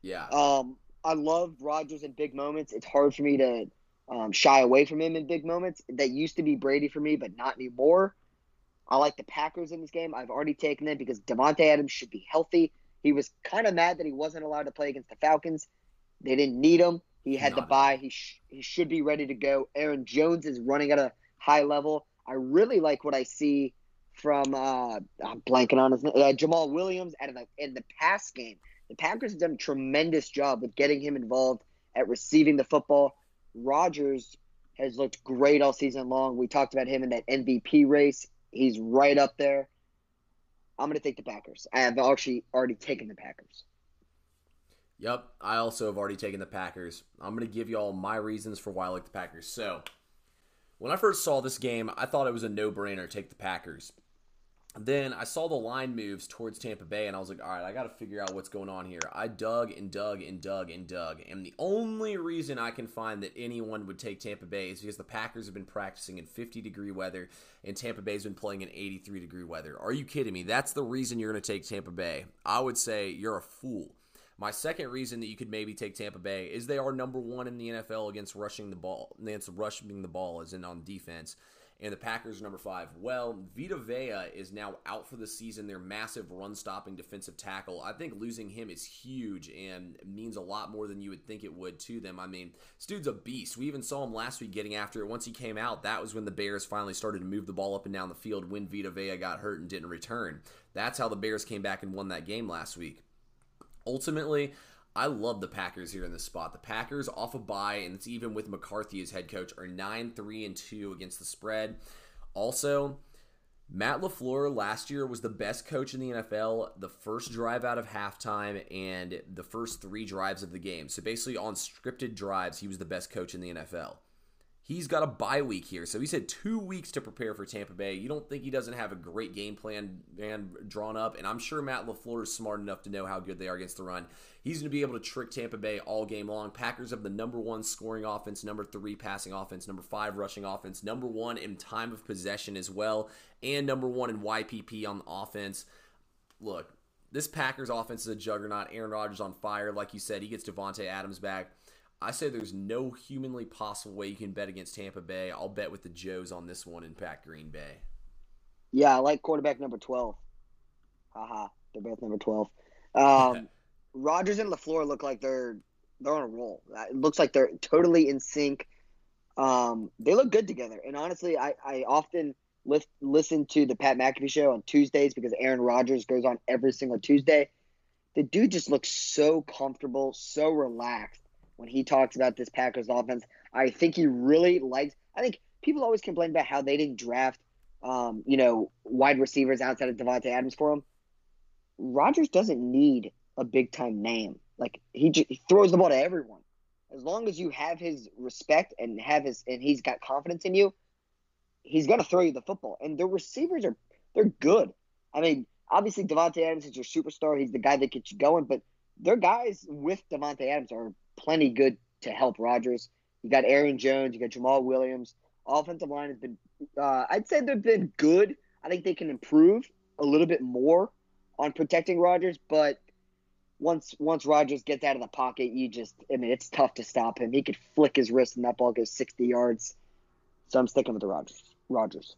Yeah. Um, I love Rodgers in big moments. It's hard for me to um, shy away from him in big moments. That used to be Brady for me, but not anymore. I like the Packers in this game. I've already taken them because Davante Adams should be healthy. He was kind of mad that he wasn't allowed to play against the Falcons. They didn't need him. He had not the bye. He sh- he should be ready to go. Aaron Jones is running at a high level. I really like what I see from uh, I'm blanking on his name, uh, Jamaal Williams out of the, in the pass game. The Packers have done a tremendous job with getting him involved at receiving the football. Rodgers has looked great all season long. We talked about him in that MVP race. He's right up there. I'm going to take the Packers. I have actually already taken the Packers. Yep, I also have already taken the Packers. I'm going to give you all my reasons for why I like the Packers. So, when I first saw this game, I thought it was a no-brainer take the Packers. Then I saw the line moves towards Tampa Bay, and I was like, all right, I got to figure out what's going on here. I dug and dug and dug and dug, and the only reason I can find that anyone would take Tampa Bay is because the Packers have been practicing in 50 degree weather, and Tampa Bay's been playing in 83 degree weather. Are you kidding me? That's the reason you're going to take Tampa Bay. I would say you're a fool. My second reason that you could maybe take Tampa Bay is they are number one in the NFL against rushing the ball, against rushing the ball, as in on defense and the Packers number five. Well, Vita Vea is now out for the season. Their massive run stopping defensive tackle. I think losing him is huge and means a lot more than you would think it would to them. I mean, this dude's a beast. We even saw him last week getting after it. Once he came out, that was when the Bears finally started to move the ball up and down the field when Vita Vea got hurt and didn't return. That's how the Bears came back and won that game last week. Ultimately, I love the Packers here in this spot. The Packers off a bye, and it's even with McCarthy as head coach, are 9 3 and 2 against the spread. Also, Matt LaFleur last year was the best coach in the NFL, the first drive out of halftime and the first three drives of the game. So basically, on scripted drives, he was the best coach in the NFL. He's got a bye week here, so he's had two weeks to prepare for Tampa Bay. You don't think he doesn't have a great game plan and drawn up, and I'm sure Matt LaFleur is smart enough to know how good they are against the run. He's going to be able to trick Tampa Bay all game long. Packers have the number one scoring offense, number three passing offense, number five rushing offense, number one in time of possession as well, and number one in YPP on the offense. Look, this Packers offense is a juggernaut. Aaron Rodgers on fire, like you said. He gets Davante Adams back. I say there's no humanly possible way you can bet against Tampa Bay. I'll bet with the Joes on this one and Pat Green Bay. Yeah, I like quarterback number 12. Haha, they're both number 12. Um, Rodgers and LaFleur look like they're they're on a roll. It looks like they're totally in sync. Um, they look good together. And honestly, I, I often lift, listen to the Pat McAfee show on Tuesdays because Aaron Rodgers goes on every single Tuesday. The dude just looks so comfortable, so relaxed when he talks about this Packers offense. I think he really likes. I think people always complain about how they didn't draft, um, you know, wide receivers outside of Davante Adams for him. Rodgers doesn't need a big time name. Like he, just, he throws the ball to everyone. As long as you have his respect and have his and he's got confidence in you, he's gonna throw you the football. And the receivers are they're good. I mean, obviously Davante Adams is your superstar. He's the guy that gets you going, but their guys with Davante Adams are plenty good to help Rodgers. You got Aaron Jones, you got Jamaal Williams. Offensive line has been, uh, I'd say they've been good. I think they can improve a little bit more on protecting Rodgers, but once once Rodgers gets out of the pocket, you just I mean it's tough to stop him. He could flick his wrist and that ball goes sixty yards. So I'm sticking with the Rodgers. Rodgers.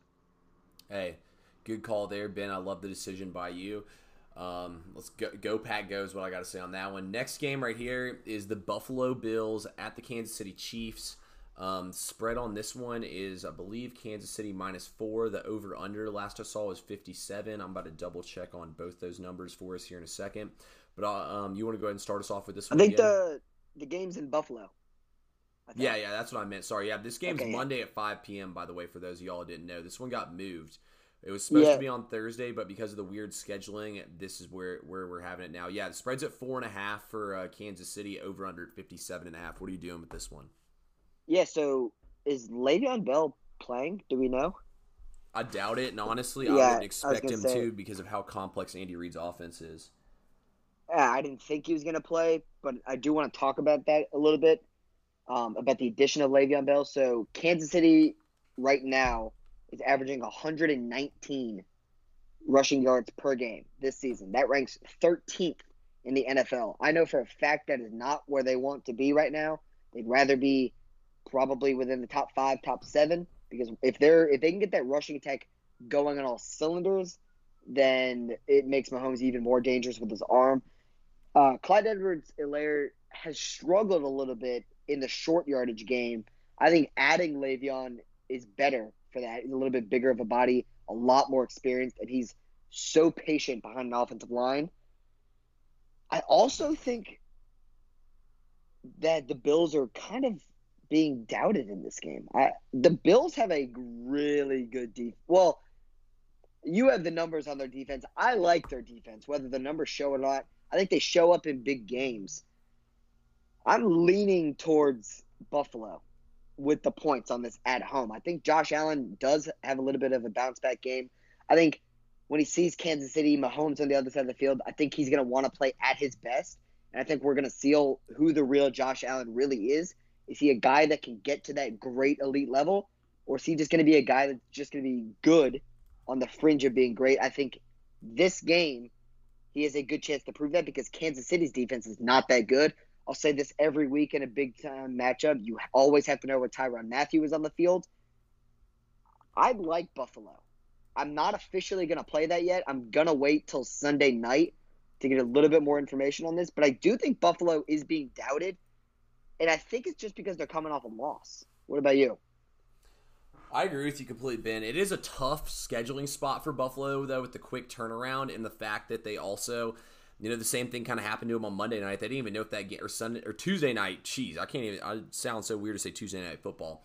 Hey, good call there, Ben. I love the decision by you. Um, let's go, go Pack goes. What I got to say on that one. Next game right here is the Buffalo Bills at the Kansas City Chiefs. Um, spread on this one is, I believe, Kansas City minus four. The over under last I saw was 57. I'm about to double check on both those numbers for us here in a second. But uh, um, you want to go ahead and start us off with this one? I think again? the the game's in Buffalo. Yeah, yeah, that's what I meant. Sorry, yeah, this game's okay, Monday yeah. at 5 p.m. By the way, for those of y'all didn't know, this one got moved. It was supposed yeah. to be on Thursday, but because of the weird scheduling, this is where where we're having it now. Yeah, the spread's at four and a half for uh, Kansas City, over under 57 and a half. What are you doing with this one? Yeah, so is Le'Veon Bell playing? Do we know? I doubt it, and honestly, yeah, I wouldn't expect him say, to because of how complex Andy Reid's offense is. Yeah, I didn't think he was going to play, but I do want to talk about that a little bit um, about the addition of Le'Veon Bell. So Kansas City right now is averaging 119 rushing yards per game this season. That ranks 13th in the NFL. I know for a fact that is not where they want to be right now. They'd rather be probably within the top five, top seven. Because if they're if they can get that rushing attack going on all cylinders, then it makes Mahomes even more dangerous with his arm. Uh, Clyde Edwards-Helaire has struggled a little bit in the short yardage game. I think adding Le'Veon is better for that. He's a little bit bigger of a body, a lot more experienced, and he's so patient behind an offensive line. I also think that the Bills are kind of being doubted in this game. I, the Bills have a really good defense. Well, you have the numbers on their defense. I like their defense, whether the numbers show or not. I think they show up in big games. I'm leaning towards Buffalo with the points on this at home. I think Josh Allen does have a little bit of a bounce back game. I think when he sees Kansas City, Mahomes on the other side of the field, I think he's going to want to play at his best. And I think we're going to seal who the real Josh Allen really is is he a guy that can get to that great elite level, or is he just going to be a guy that's just going to be good on the fringe of being great? I think this game, he has a good chance to prove that because Kansas City's defense is not that good. I'll say this every week in a big time matchup. You always have to know where Tyrann Mathieu is on the field. I like Buffalo. I'm not officially going to play that yet. I'm going to wait till Sunday night to get a little bit more information on this. But I do think Buffalo is being doubted and I think it's just because they're coming off a loss. What about you? I agree with you completely, Ben. It is a tough scheduling spot for Buffalo, though, with the quick turnaround and the fact that they also, you know, the same thing kind of happened to them on Monday night. They didn't even know if that game or Sunday or Tuesday night. Jeez, I can't even. I sound so weird to say Tuesday night football,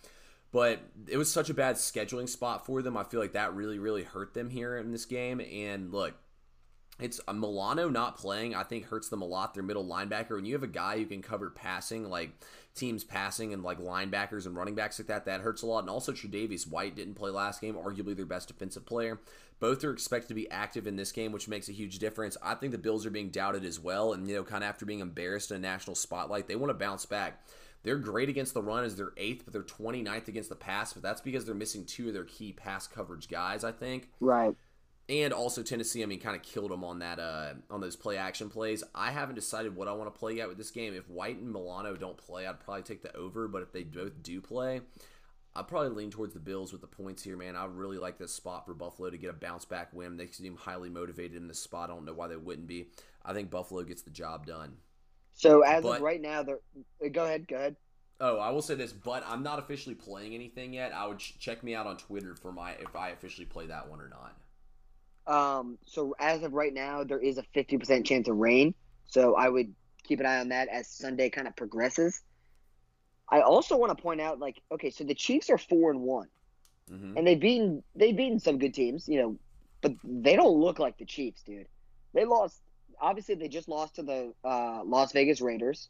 but it was such a bad scheduling spot for them. I feel like that really, really hurt them here in this game. And look, it's a Milano not playing, I think hurts them a lot. Their middle linebacker. When you have a guy who can cover passing, like teams passing and like linebackers and running backs like that, that hurts a lot. And also Tre'Davious White didn't play last game, arguably their best defensive player. Both are expected to be active in this game, which makes a huge difference. I think the Bills are being doubted as well. And, you know, kind of after being embarrassed in a national spotlight, they want to bounce back. They're great against the run as their eighth, but they're 29th against the pass. But that's because they're missing two of their key pass coverage guys, I think. Right. And also Tennessee, I mean, kind of killed them on that uh, on those play action plays. I haven't decided what I want to play yet with this game. If White and Milano don't play, I'd probably take the over. But if they both do play, I'd probably lean towards the Bills with the points here, man. I really like this spot for Buffalo to get a bounce back win. They seem highly motivated in this spot. I don't know why they wouldn't be. I think Buffalo gets the job done. So as but, of right now, they're uh, go ahead, go ahead. Oh, I will say this, but I'm not officially playing anything yet. I would check me out on Twitter for my if I officially play that one or not. Um, so as of right now, there is a 50% chance of rain. So I would keep an eye on that as Sunday kind of progresses. I also want to point out, like, okay, so the Chiefs are four and one, mm-hmm. and they've beaten they've beaten some good teams, you know, but they don't look like the Chiefs, dude. They lost. Obviously, they just lost to the uh, Las Vegas Raiders.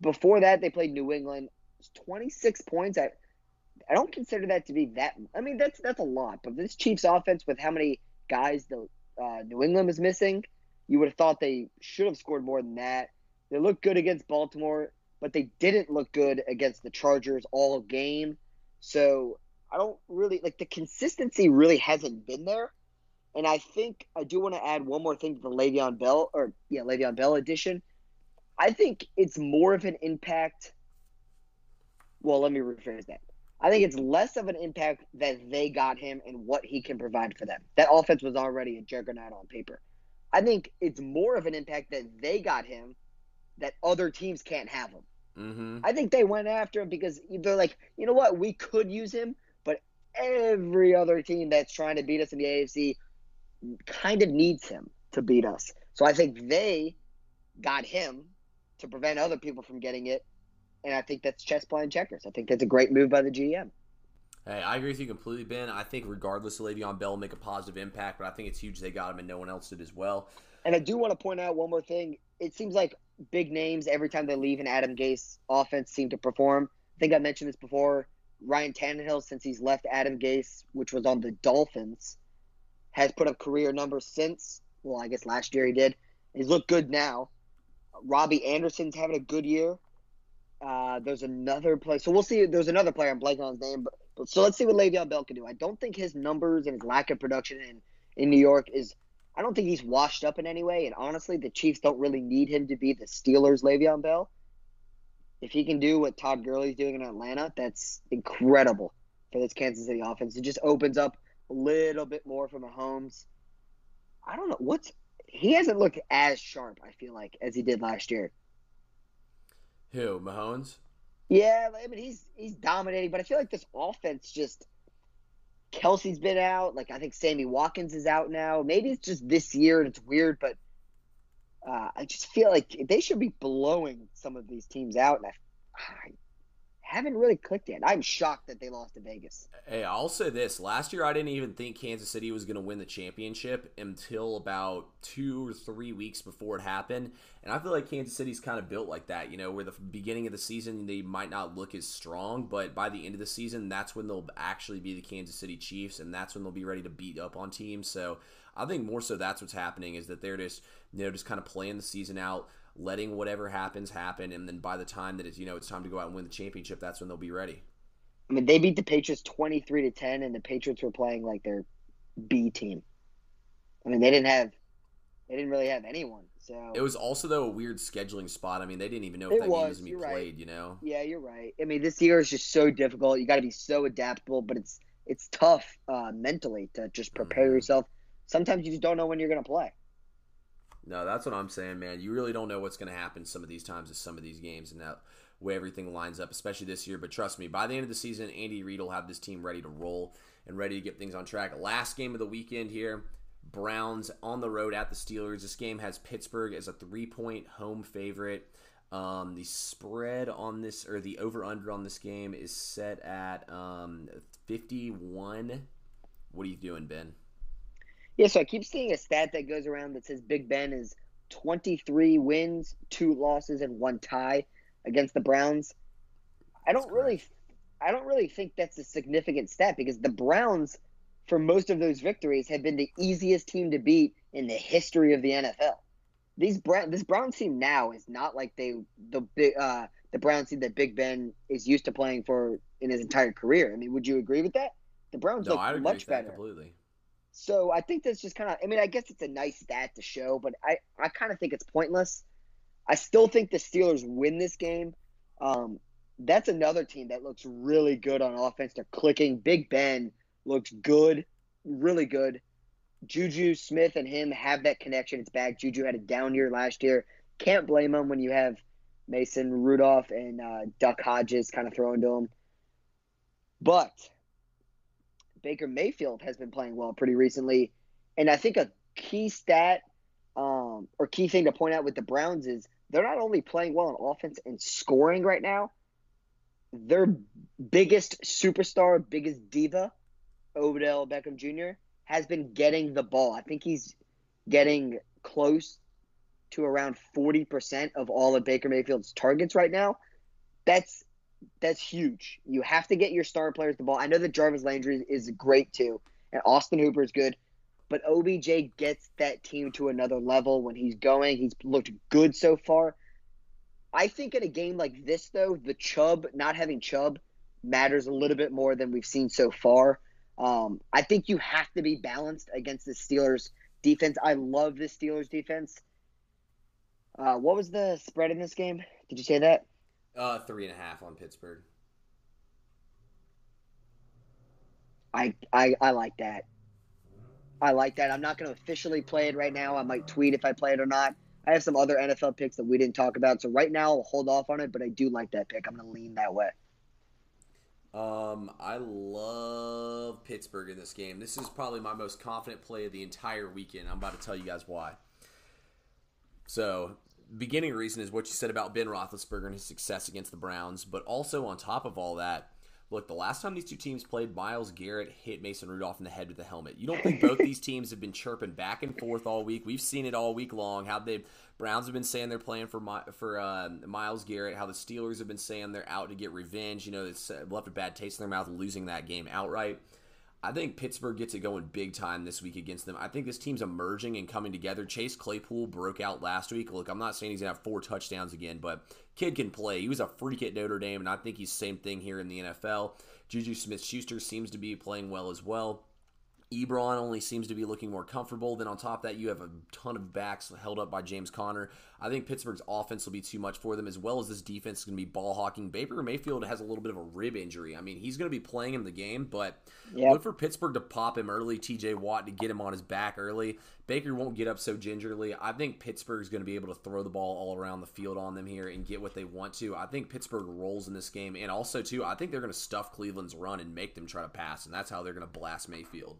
Before that, they played New England. Twenty six points. I I don't consider that to be that. I mean, that's that's a lot. But this Chiefs offense, with how many guys the uh, New England is missing, you would have thought they should have scored more than that. They looked good against Baltimore, but they didn't look good against the Chargers all game. So I don't really like the consistency really hasn't been there. And I think I do want to add one more thing to the Le'Veon Bell or yeah, Le'Veon Bell edition. I think it's more of an impact. Well, let me rephrase that. I think it's less of an impact that they got him and what he can provide for them. That offense was already a juggernaut on paper. I think it's more of an impact that they got him that other teams can't have him. Mm-hmm. I think they went after him because they're like, you know what, we could use him, but every other team that's trying to beat us in the AFC kind of needs him to beat us. So I think they got him to prevent other people from getting it and I think that's chess playing checkers. I think that's a great move by the GM. Hey, I agree with you completely, Ben. I think regardless of Le'Veon Bell will make a positive impact, but I think it's huge they got him and no one else did as well. And I do want to point out one more thing. It seems like big names every time they leave an Adam Gase offense seem to perform. I think I mentioned this before. Ryan Tannehill, since he's left Adam Gase, which was on the Dolphins, has put up career numbers since. Well, I guess last year he did. He's looked good now. Robbie Anderson's having a good year. Uh, there's another player. So we'll see. There's another player. I'm blanking on his name. But, but so let's see what Le'Veon Bell can do. I don't think his numbers and his lack of production in in New York is. I don't think he's washed up in any way. And honestly, the Chiefs don't really need him to be the Steelers' Le'Veon Bell. If he can do what Todd Gurley's doing in Atlanta, that's incredible for this Kansas City offense. It just opens up a little bit more for Mahomes. I don't know what's he hasn't looked as sharp. I feel like as he did last year. Who Mahomes? Yeah, I mean he's he's dominating, but I feel like this offense just Kelce's been out. Like I think Sammy Watkins is out now. Maybe it's just this year and it's weird, but uh, I just feel like they should be blowing some of these teams out, and I, I haven't really clicked yet. I'm shocked that they lost to Vegas. Hey, I'll say this: last year, I didn't even think Kansas City was going to win the championship until about two or three weeks before it happened. And I feel like Kansas City's kind of built like that. You know, where the beginning of the season they might not look as strong, but by the end of the season, that's when they'll actually be the Kansas City Chiefs, and that's when they'll be ready to beat up on teams. So I think more so that's what's happening is that they're just you know just kind of playing the season out letting whatever happens happen, and then by the time that it's you know it's time to go out and win the championship, that's when they'll be ready. I mean, they beat the Patriots twenty three to ten, and the Patriots were playing like their B team. I mean, they didn't have, they didn't really have anyone. So it was also though a weird scheduling spot. I mean, they didn't even know if that was, game was gonna be played. Right. You know? Yeah, you're right. I mean, this year is just so difficult. You got to be so adaptable, but it's it's tough uh, mentally to just prepare mm-hmm. yourself. Sometimes you just don't know when you're gonna play. No, that's what I'm saying, man. You really don't know what's going to happen some of these times with some of these games and that way everything lines up, especially this year. But trust me, by the end of the season, Andy Reid will have this team ready to roll and ready to get things on track. Last game of the weekend here, Browns on the road at the Steelers. This game has Pittsburgh as a three-point home favorite. Um, the spread on this or the over/under on this game is set at um, 51. What are you doing, Ben? Yeah, so I keep seeing a stat that goes around that says Big Ben is 23 wins, two losses, and one tie against the Browns. I don't really, I don't really think that's a significant stat because the Browns, for most of those victories, have been the easiest team to beat in the history of the NFL. These Brown, this Browns team now is not like they the big uh, the Browns team that Big Ben is used to playing for in his entire career. I mean, would you agree with that? The Browns no, look much better. completely. So I think that's just kind of. I mean, I guess it's a nice stat to show, but I I kind of think it's pointless. I still think the Steelers win this game. Um, that's another team that looks really good on offense. They're clicking. Big Ben looks good, really good. Juju Smith and him have that connection. It's back. Juju had a down year last year. Can't blame him when you have Mason Rudolph and uh, Duck Hodges kind of throwing to him. But Baker Mayfield has been playing well pretty recently, and I think a key stat um, or key thing to point out with the Browns is they're not only playing well on offense and scoring right now. Their biggest superstar, biggest diva, Odell Beckham Jr has been getting the ball. I think he's getting close to around 40% of all of Baker Mayfield's targets right now. That's that's huge. You have to get your star players the ball. I know that Jarvis Landry is great too, and Austin Hooper is good, but OBJ gets that team to another level when he's going. He's looked good so far. I think in a game like this, though, the Chubb not having Chubb matters a little bit more than we've seen so far. Um, I think you have to be balanced against the Steelers defense. I love the Steelers defense. Uh, what was the spread in this game? Did you say that? Uh, three and a half on Pittsburgh. I, I I like that. I like that. I'm not going to officially play it right now. I might tweet if I play it or not. I have some other NFL picks that we didn't talk about, so right now I'll hold off on it. But I do like that pick. I'm going to lean that way. Um, I love Pittsburgh in this game. This is probably my most confident play of the entire weekend. I'm about to tell you guys why. So, beginning reason is what you said about Ben Roethlisberger and his success against the Browns, but also on top of all that, look, the last time these two teams played, Myles Garrett hit Mason Rudolph in the head with the helmet. You don't think both these teams have been chirping back and forth all week? We've seen it all week long. How they Browns have been saying they're playing for My, for uh, Myles Garrett. How the Steelers have been saying they're out to get revenge. You know, it's left a bad taste in their mouth losing that game outright. I think Pittsburgh gets it going big time this week against them. I think this team's emerging and coming together. Chase Claypool broke out last week. Look, I'm not saying he's gonna have four touchdowns again, but kid can play. He was a freak at Notre Dame, and I think he's the same thing here in the NFL. Juju Smith Schuster seems to be playing well as well. Ebron only seems to be looking more comfortable. Then on top of that, you have a ton of backs held up by James Conner. I think Pittsburgh's offense will be too much for them, as well as this defense is going to be ball hawking. Baker Mayfield has a little bit of a rib injury. I mean, he's going to be playing in the game, but yep. look for Pittsburgh to pop him early, TJ Watt to get him on his back early. Baker won't get up so gingerly. I think Pittsburgh's going to be able to throw the ball all around the field on them here and get what they want to. I think Pittsburgh rolls in this game, and also, too, I think they're going to stuff Cleveland's run and make them try to pass, and that's how they're going to blast Mayfield.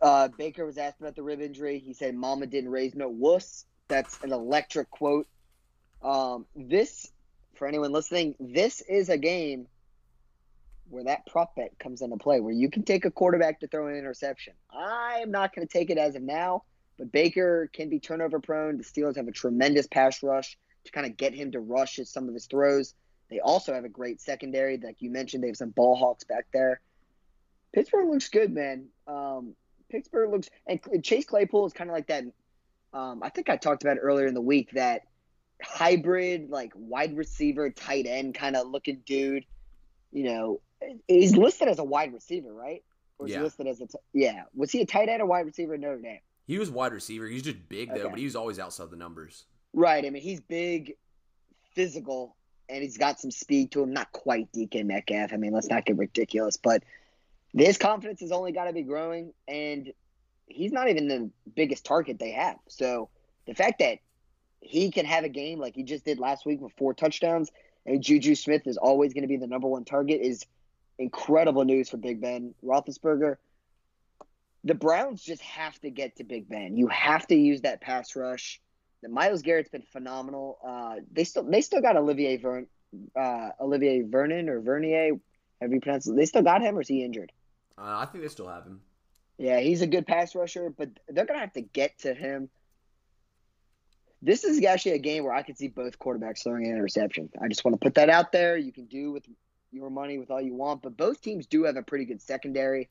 Uh, Baker was asked about the rib injury. He said, "Mama didn't raise no wuss." That's an electric quote. Um, this, for anyone listening, this is a game where that prop bet comes into play, where you can take a quarterback to throw an interception. I'm not going to take it as of now, but Baker can be turnover prone. The Steelers have a tremendous pass rush to kind of get him to rush at some of his throws. They also have a great secondary, like you mentioned. They have some ball hawks back there. Pittsburgh looks good, man. Um, Pittsburgh looks and Chase Claypool is kind of like that. Um, I think I talked about earlier in the week that hybrid like wide receiver tight end kind of looking dude. You know, he's listed as a wide receiver, right? Or yeah. listed as a t- yeah. Was he a tight end or wide receiver in Notre Dame? He was wide receiver. He's just big though, okay. but he was always outside the numbers. Right. I mean, he's big, physical, and he's got some speed to him. Not quite DK Metcalf. I mean, let's not get ridiculous, but his confidence has only got to be growing, and he's not even the biggest target they have. So the fact that he can have a game like he just did last week with four touchdowns, and Juju Smith is always going to be the number one target is incredible news for Big Ben Roethlisberger. The Browns just have to get to Big Ben. You have to use that pass rush. The Myles Garrett's been phenomenal. Uh, they still they still got Olivier Vern, uh, Olivier Vernon or Vernier. Have you pronounced? It? They still got him, or is he injured? Uh, I think they still have him. Yeah, he's a good pass rusher, but they're gonna have to get to him. This is actually a game where I could see both quarterbacks throwing an interception. I just want to put that out there. You can do with your money with all you want, but both teams do have a pretty good secondary.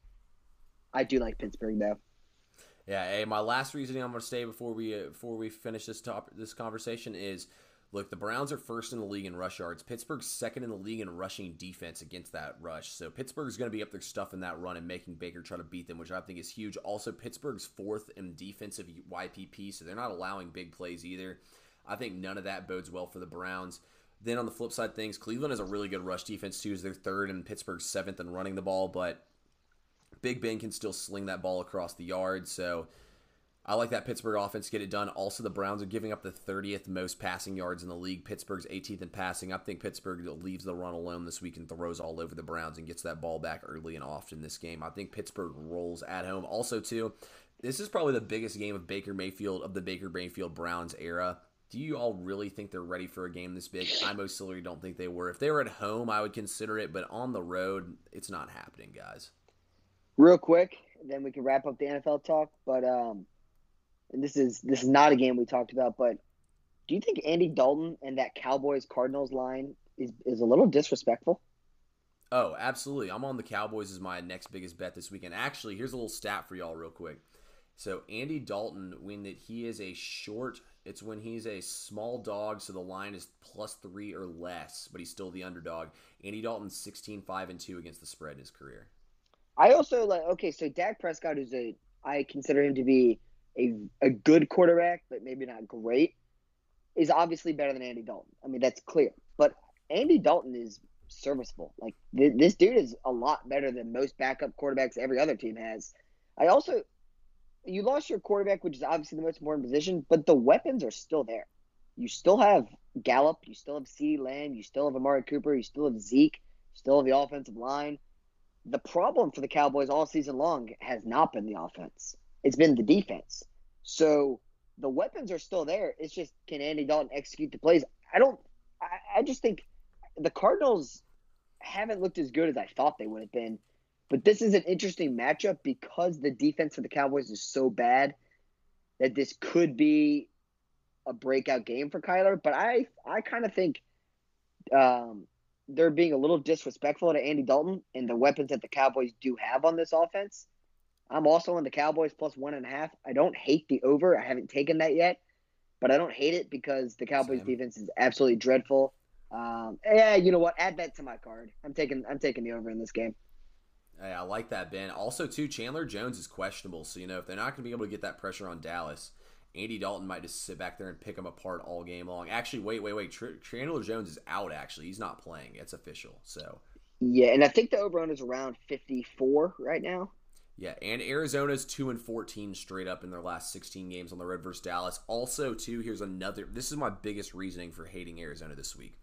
I do like Pittsburgh though. Yeah, hey, my last reasoning I'm going to say before we uh, before we finish this top this conversation is Look, the Browns are first in the league in rush yards. Pittsburgh's second in the league in rushing defense against that rush. So Pittsburgh's going to be up there stuffing that run and making Baker try to beat them, which I think is huge. Also, Pittsburgh's fourth in defensive YPP, so they're not allowing big plays either. I think none of that bodes well for the Browns. Then on the flip side things, Cleveland has a really good rush defense too. Is their third and Pittsburgh's seventh in running the ball, but Big Ben can still sling that ball across the yard. So I like that Pittsburgh offense get it done. Also, the Browns are giving up the 30th most passing yards in the league. Pittsburgh's 18th in passing. I think Pittsburgh leaves the run alone this week and throws all over the Browns and gets that ball back early and often this game. I think Pittsburgh rolls at home. Also, too, this is probably the biggest game of Baker Mayfield of the Baker Mayfield Browns era. Do you all really think they're ready for a game this big? I most certainly don't think they were. If they were at home, I would consider it, but on the road, it's not happening, guys. Real quick, then we can wrap up the NFL talk. But um, this is this is not a game we talked about, but do you think Andy Dalton and that Cowboys Cardinals line is is a little disrespectful? Oh, absolutely. I'm on the Cowboys as my next biggest bet this weekend. Actually, here's a little stat for y'all real quick. So Andy Dalton, when that he is a short, it's when he's a small dog, so the line is plus three or less, but he's still the underdog. Andy Dalton's 16, 5, and 2 against the spread in his career. I also like okay, so Dak Prescott is a I consider him to be a, a good quarterback, but maybe not great, is obviously better than Andy Dalton. I mean, that's clear. But Andy Dalton is serviceable. Like, th- this dude is a lot better than most backup quarterbacks every other team has. I also, you lost your quarterback, which is obviously the most important position, but the weapons are still there. You still have Gallup, you still have CeeDee Lamb, you still have Amari Cooper, you still have Zeke, you still have the offensive line. The problem for the Cowboys all season long has not been the offense it's been the defense. So the weapons are still there. It's just can Andy Dalton execute the plays? I don't. I, I just think the Cardinals haven't looked as good as I thought they would have been. But this is an interesting matchup because the defense for the Cowboys is so bad that this could be a breakout game for Kyler. But I I kind of think um, they're being a little disrespectful to Andy Dalton and the weapons that the Cowboys do have on this offense. I'm also on the Cowboys plus one and a half. I don't hate the over. I haven't taken that yet, but I don't hate it because the Cowboys Same. defense is absolutely dreadful. Um, yeah, you know what? Add that to my card. I'm taking I'm taking the over in this game. Hey, I like that, Ben. Also, too, Chandler Jones is questionable, so you know if they're not going to be able to get that pressure on Dallas, Andy Dalton might just sit back there and pick them apart all game long. Actually, wait, wait, wait. Tr- Chandler Jones is out. Actually, he's not playing. It's official. So. Yeah, and I think the over on is around 54 right now. Yeah, and Arizona's 2 and 14 straight up in their last 16 games on the road versus Dallas. Also, too, here's another this is my biggest reasoning for hating Arizona this week.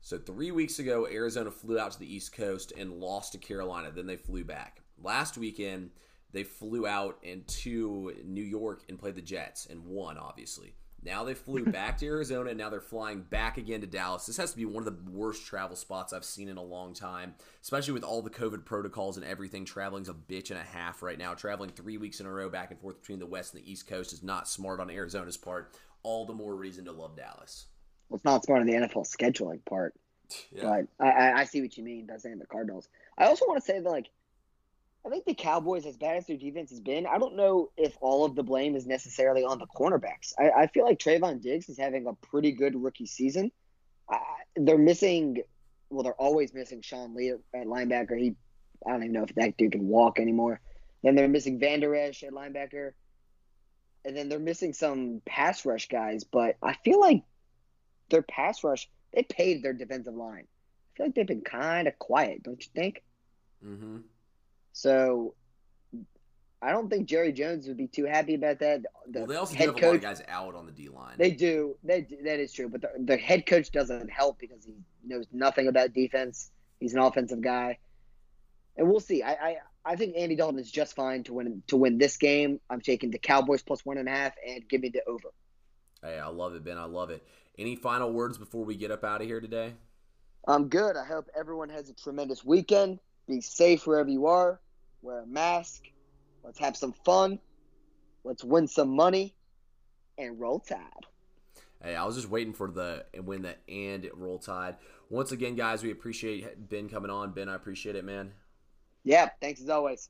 So, 3 weeks ago, Arizona flew out to the East Coast and lost to Carolina, then they flew back. Last weekend, they flew out into New York and played the Jets and won obviously. Now they flew back to Arizona, and now they're flying back again to Dallas. This has to be one of the worst travel spots I've seen in a long time, especially with all the COVID protocols and everything. Traveling's a bitch and a half right now. Traveling three weeks in a row back and forth between the West and the East Coast is not smart on Arizona's part. All the more reason to love Dallas. Well, it's not smart on the NFL scheduling part. Yeah. But I, I see what you mean by saying the Cardinals. I also want to say that, like, I think the Cowboys, as bad as their defense has been, I don't know if all of the blame is necessarily on the cornerbacks. I, I feel like Trevon Diggs is having a pretty good rookie season. I, they're missing, well, they're always missing Sean Lee at linebacker. He, I don't even know if that dude can walk anymore. Then they're missing Vander Esch at linebacker, and then they're missing some pass rush guys. But I feel like their pass rush, they paid their defensive line. I feel like they've been kind of quiet, don't you think? Mm-hmm. So I don't think Jerry Jones would be too happy about that. The well, they also head have coach, a lot of guys out on the D line. They do. They that is true, but the, the head coach doesn't help because he knows nothing about defense. He's an offensive guy, and we'll see. I, I I think Andy Dalton is just fine to win to win this game. I'm taking the Cowboys plus one and a half and give me the over. Hey, I love it, Ben. I love it. Any final words before we get up out of here today? I'm good. I hope everyone has a tremendous weekend. Be safe wherever you are wear a mask, let's have some fun, let's win some money, and roll tide. Hey, I was just waiting for the win the and roll tide. Once again, guys, we appreciate Ben coming on. Ben, I appreciate it, man. Yeah, thanks as always.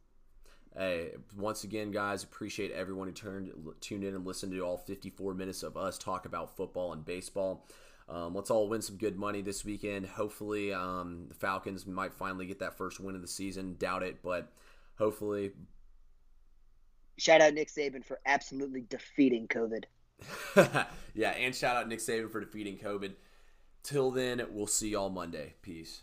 Hey, once again, guys, appreciate everyone who turned tuned in and listened to all 54 minutes of us talk about football and baseball. Um, let's all win some good money this weekend. Hopefully, um, the Falcons might finally get that first win of the season. Doubt it, but hopefully. Shout out Nick Saban for absolutely defeating COVID. yeah, and shout out Nick Saban for defeating COVID. Till then, we'll see y'all Monday. Peace.